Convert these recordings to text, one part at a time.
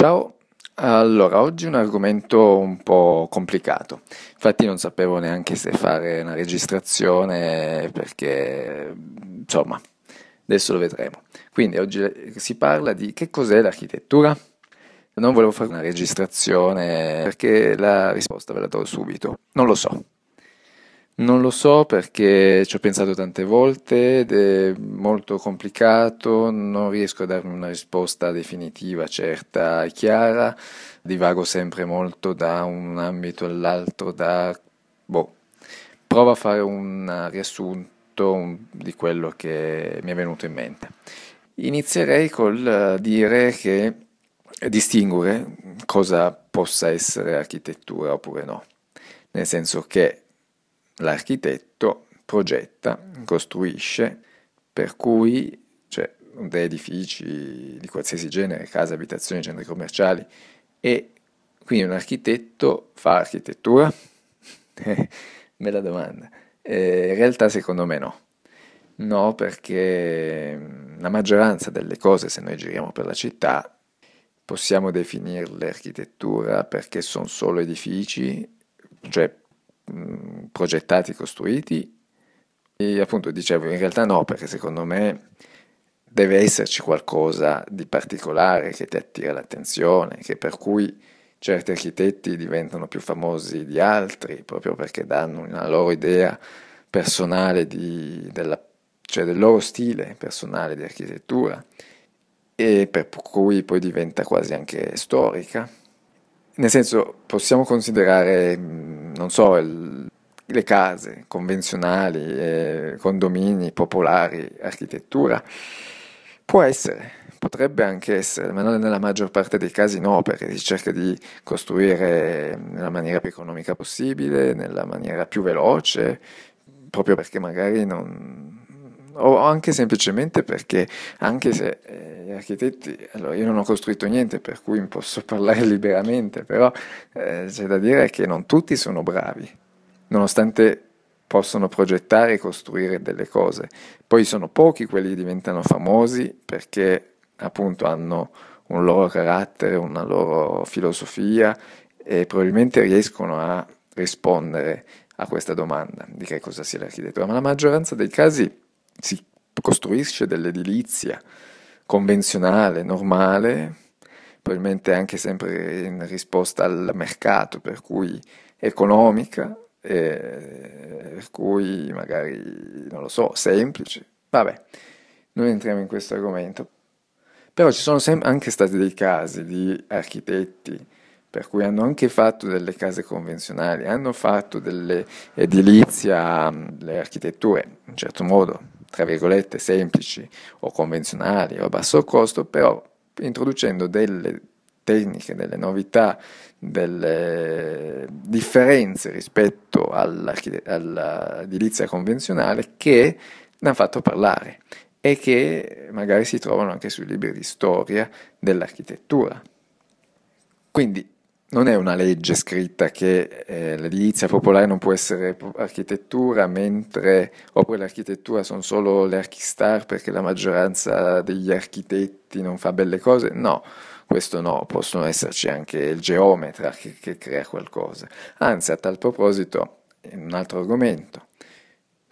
Ciao, allora oggi un argomento un po' complicato, infatti non sapevo neanche se fare una registrazione perché insomma adesso lo vedremo. Quindi oggi si parla di che cos'è l'architettura? Non volevo fare una registrazione perché la risposta ve la do subito, non lo so. Non lo so perché ci ho pensato tante volte ed è molto complicato, non riesco a darmi una risposta definitiva, certa e chiara, divago sempre molto da un ambito all'altro, da... boh, provo a fare un riassunto di quello che mi è venuto in mente. Inizierei col dire che distinguere cosa possa essere architettura oppure no, nel senso che l'architetto progetta, costruisce, per cui cioè, dei edifici di qualsiasi genere, case, abitazioni, centri commerciali, e quindi un architetto fa architettura? Bella domanda. Eh, in realtà secondo me no. No, perché la maggioranza delle cose, se noi giriamo per la città, possiamo definirle architettura perché sono solo edifici, cioè progettati, costruiti e appunto dicevo in realtà no perché secondo me deve esserci qualcosa di particolare che ti attira l'attenzione, che per cui certi architetti diventano più famosi di altri proprio perché danno una loro idea personale di, della, cioè del loro stile personale di architettura e per cui poi diventa quasi anche storica. Nel senso, possiamo considerare, non so, il, le case convenzionali, eh, condomini popolari, architettura. Può essere, potrebbe anche essere, ma non nella maggior parte dei casi no, perché si cerca di costruire nella maniera più economica possibile, nella maniera più veloce, proprio perché magari non, o anche semplicemente perché anche se eh, gli architetti, allora io non ho costruito niente per cui posso parlare liberamente, però eh, c'è da dire che non tutti sono bravi, nonostante possono progettare e costruire delle cose. Poi sono pochi quelli che diventano famosi perché appunto hanno un loro carattere, una loro filosofia e probabilmente riescono a rispondere a questa domanda di che cosa sia l'architettura, ma la maggioranza dei casi si costruisce dell'edilizia convenzionale, normale, probabilmente anche sempre in risposta al mercato, per cui economica, per cui magari, non lo so, semplice. Vabbè, non entriamo in questo argomento. Però ci sono anche stati dei casi di architetti per cui hanno anche fatto delle case convenzionali, hanno fatto delle edilizia, delle architetture, in un certo modo, tra virgolette, semplici o convenzionali o a basso costo, però introducendo delle tecniche, delle novità, delle differenze rispetto all'edilizia convenzionale che ne hanno fatto parlare e che magari si trovano anche sui libri di storia dell'architettura. Quindi non è una legge scritta che eh, l'edilizia popolare non può essere architettura, mentre oppure l'architettura sono solo le archistar perché la maggioranza degli architetti non fa belle cose. No, questo no, possono esserci anche il geometra che, che crea qualcosa. Anzi, a tal proposito, un altro argomento.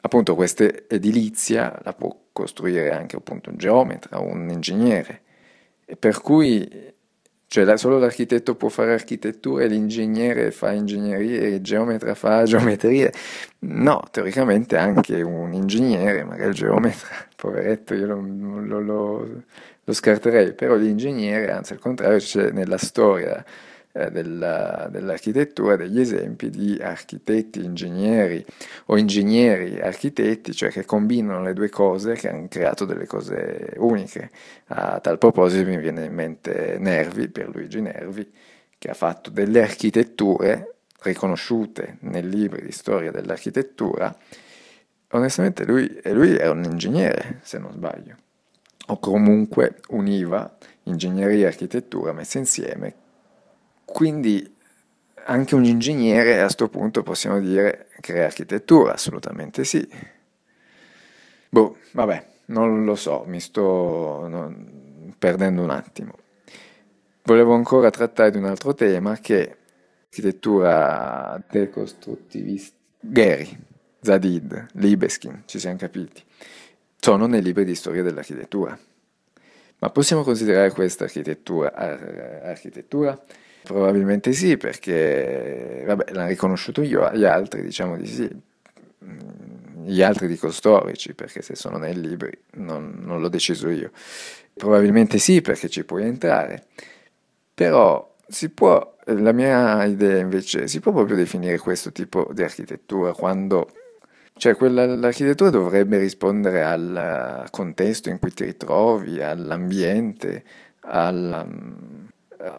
Appunto, questa edilizia la può costruire anche appunto un geometra, un ingegnere. E per cui cioè solo l'architetto può fare architettura e l'ingegnere fa ingegneria e il geometra fa geometria. No, teoricamente anche un ingegnere, magari il geometra, poveretto, io lo, lo, lo, lo scarterei, però l'ingegnere, anzi al contrario, c'è nella storia eh, della, dell'architettura degli esempi di architetti, ingegneri o ingegneri architetti, cioè che combinano le due cose che hanno creato delle cose uniche. A tal proposito mi viene in mente Nervi, Pierluigi Nervi, che ha fatto delle architetture riconosciute nei libri di storia dell'architettura. Onestamente lui, lui era un ingegnere, se non sbaglio, o comunque univa ingegneria e architettura messe insieme quindi anche un ingegnere a questo punto possiamo dire crea architettura, assolutamente sì. Boh, vabbè, non lo so, mi sto non, perdendo un attimo. volevo ancora trattare di un altro tema che è architettura decostruttivista. Gary, Zadid, Libeskin, ci siamo capiti, sono nei libri di storia dell'architettura. Ma possiamo considerare questa architettura architettura? Probabilmente sì, perché vabbè, l'hanno riconosciuto io, gli altri diciamo di sì, gli altri dico storici, perché se sono nei libri non, non l'ho deciso io. Probabilmente sì, perché ci puoi entrare, però si può, la mia idea invece, si può proprio definire questo tipo di architettura quando cioè, quella, l'architettura dovrebbe rispondere al contesto in cui ti ritrovi, all'ambiente, alla,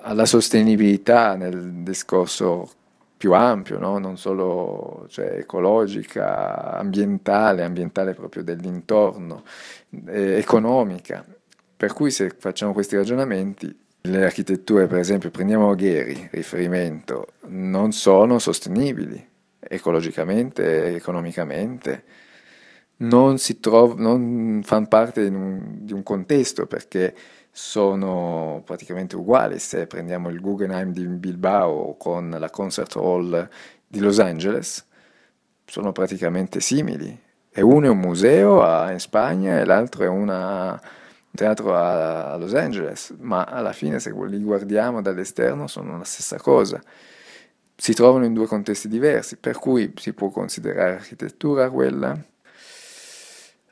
alla sostenibilità nel discorso più ampio, no? non solo cioè, ecologica, ambientale, ambientale proprio dell'intorno, eh, economica. Per cui se facciamo questi ragionamenti, le architetture, per esempio, prendiamo Gheri, riferimento, non sono sostenibili ecologicamente, economicamente, non, trov- non fanno parte un, di un contesto perché sono praticamente uguali se prendiamo il Guggenheim di Bilbao con la Concert Hall di Los Angeles, sono praticamente simili. E uno è un museo a, in Spagna e l'altro è una, un teatro a, a Los Angeles, ma alla fine se li guardiamo dall'esterno sono la stessa cosa si trovano in due contesti diversi, per cui si può considerare architettura quella.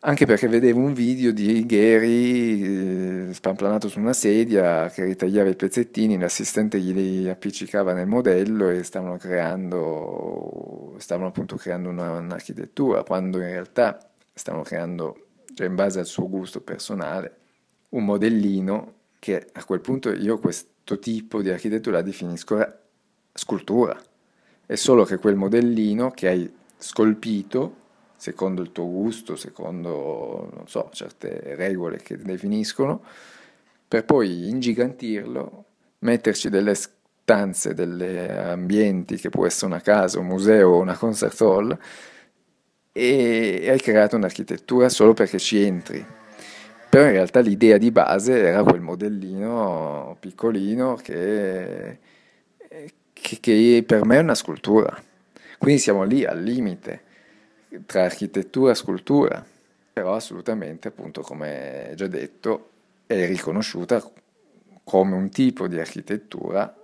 Anche perché vedevo un video di Gary eh, spamplanato su una sedia che ritagliava i pezzettini, l'assistente gli appiccicava nel modello e stavano creando, stavano appunto creando una, un'architettura, quando in realtà stavano creando, cioè in base al suo gusto personale, un modellino che a quel punto io questo tipo di architettura la definisco scultura. È solo che quel modellino che hai scolpito, secondo il tuo gusto, secondo, non so, certe regole che definiscono, per poi ingigantirlo, metterci delle stanze, degli ambienti, che può essere una casa, un museo o una concert hall, e hai creato un'architettura solo perché ci entri. Però in realtà l'idea di base era quel modellino piccolino che che, che per me è una scultura. Quindi siamo lì al limite tra architettura e scultura, però assolutamente, appunto, come già detto, è riconosciuta come un tipo di architettura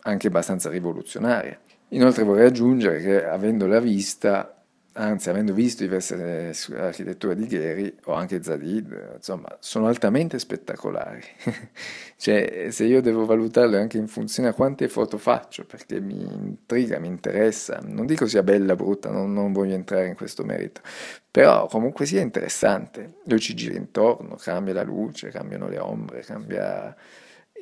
anche abbastanza rivoluzionaria. Inoltre vorrei aggiungere che avendola vista anzi avendo visto diverse architetture di Gheri o anche Zadid, insomma, sono altamente spettacolari. cioè, se io devo valutarle anche in funzione a quante foto faccio, perché mi intriga, mi interessa, non dico sia bella o brutta, non, non, voglio entrare in questo merito, però comunque sia interessante. Io ci giro intorno, cambia la luce, cambiano le ombre, cambia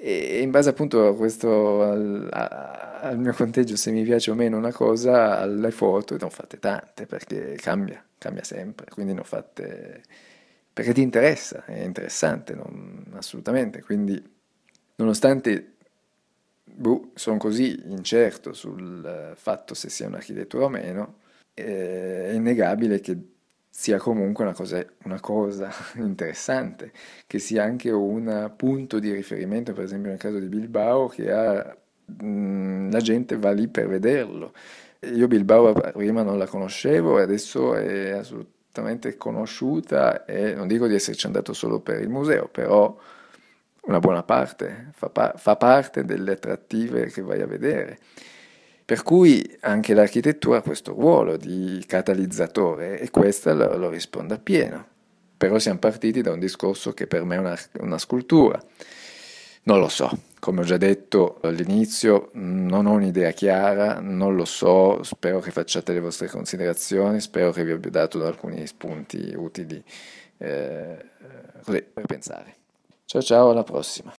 e in base appunto a questo, al, al, mio conteggio, se mi piace o meno una cosa, alle foto ne ho fatte tante perché cambia, cambia sempre, quindi ne ho fatte perché ti interessa, è interessante, non, assolutamente. Quindi, nonostante boh, sono così incerto sul fatto se sia un'architettura o meno, eh, è innegabile che sia comunque una cosa, una cosa, interessante, che sia anche un punto di riferimento, per esempio nel caso di Bilbao, che ha, mh, la gente va lì per vederlo. Io Bilbao prima non la conoscevo e adesso è assolutamente conosciuta e non dico di esserci andato solo per il museo, però una buona parte, fa, pa- fa parte delle attrattive che vai a vedere. Per cui anche l'architettura ha questo ruolo di catalizzatore e questa lo, lo risponde appieno. Però siamo partiti da un discorso che per me è una, una scultura. Non lo so, come ho già detto all'inizio, non ho un'idea chiara, non lo so, spero che facciate le vostre considerazioni, spero che vi abbia dato alcuni spunti utili eh, per pensare. Ciao ciao, alla prossima.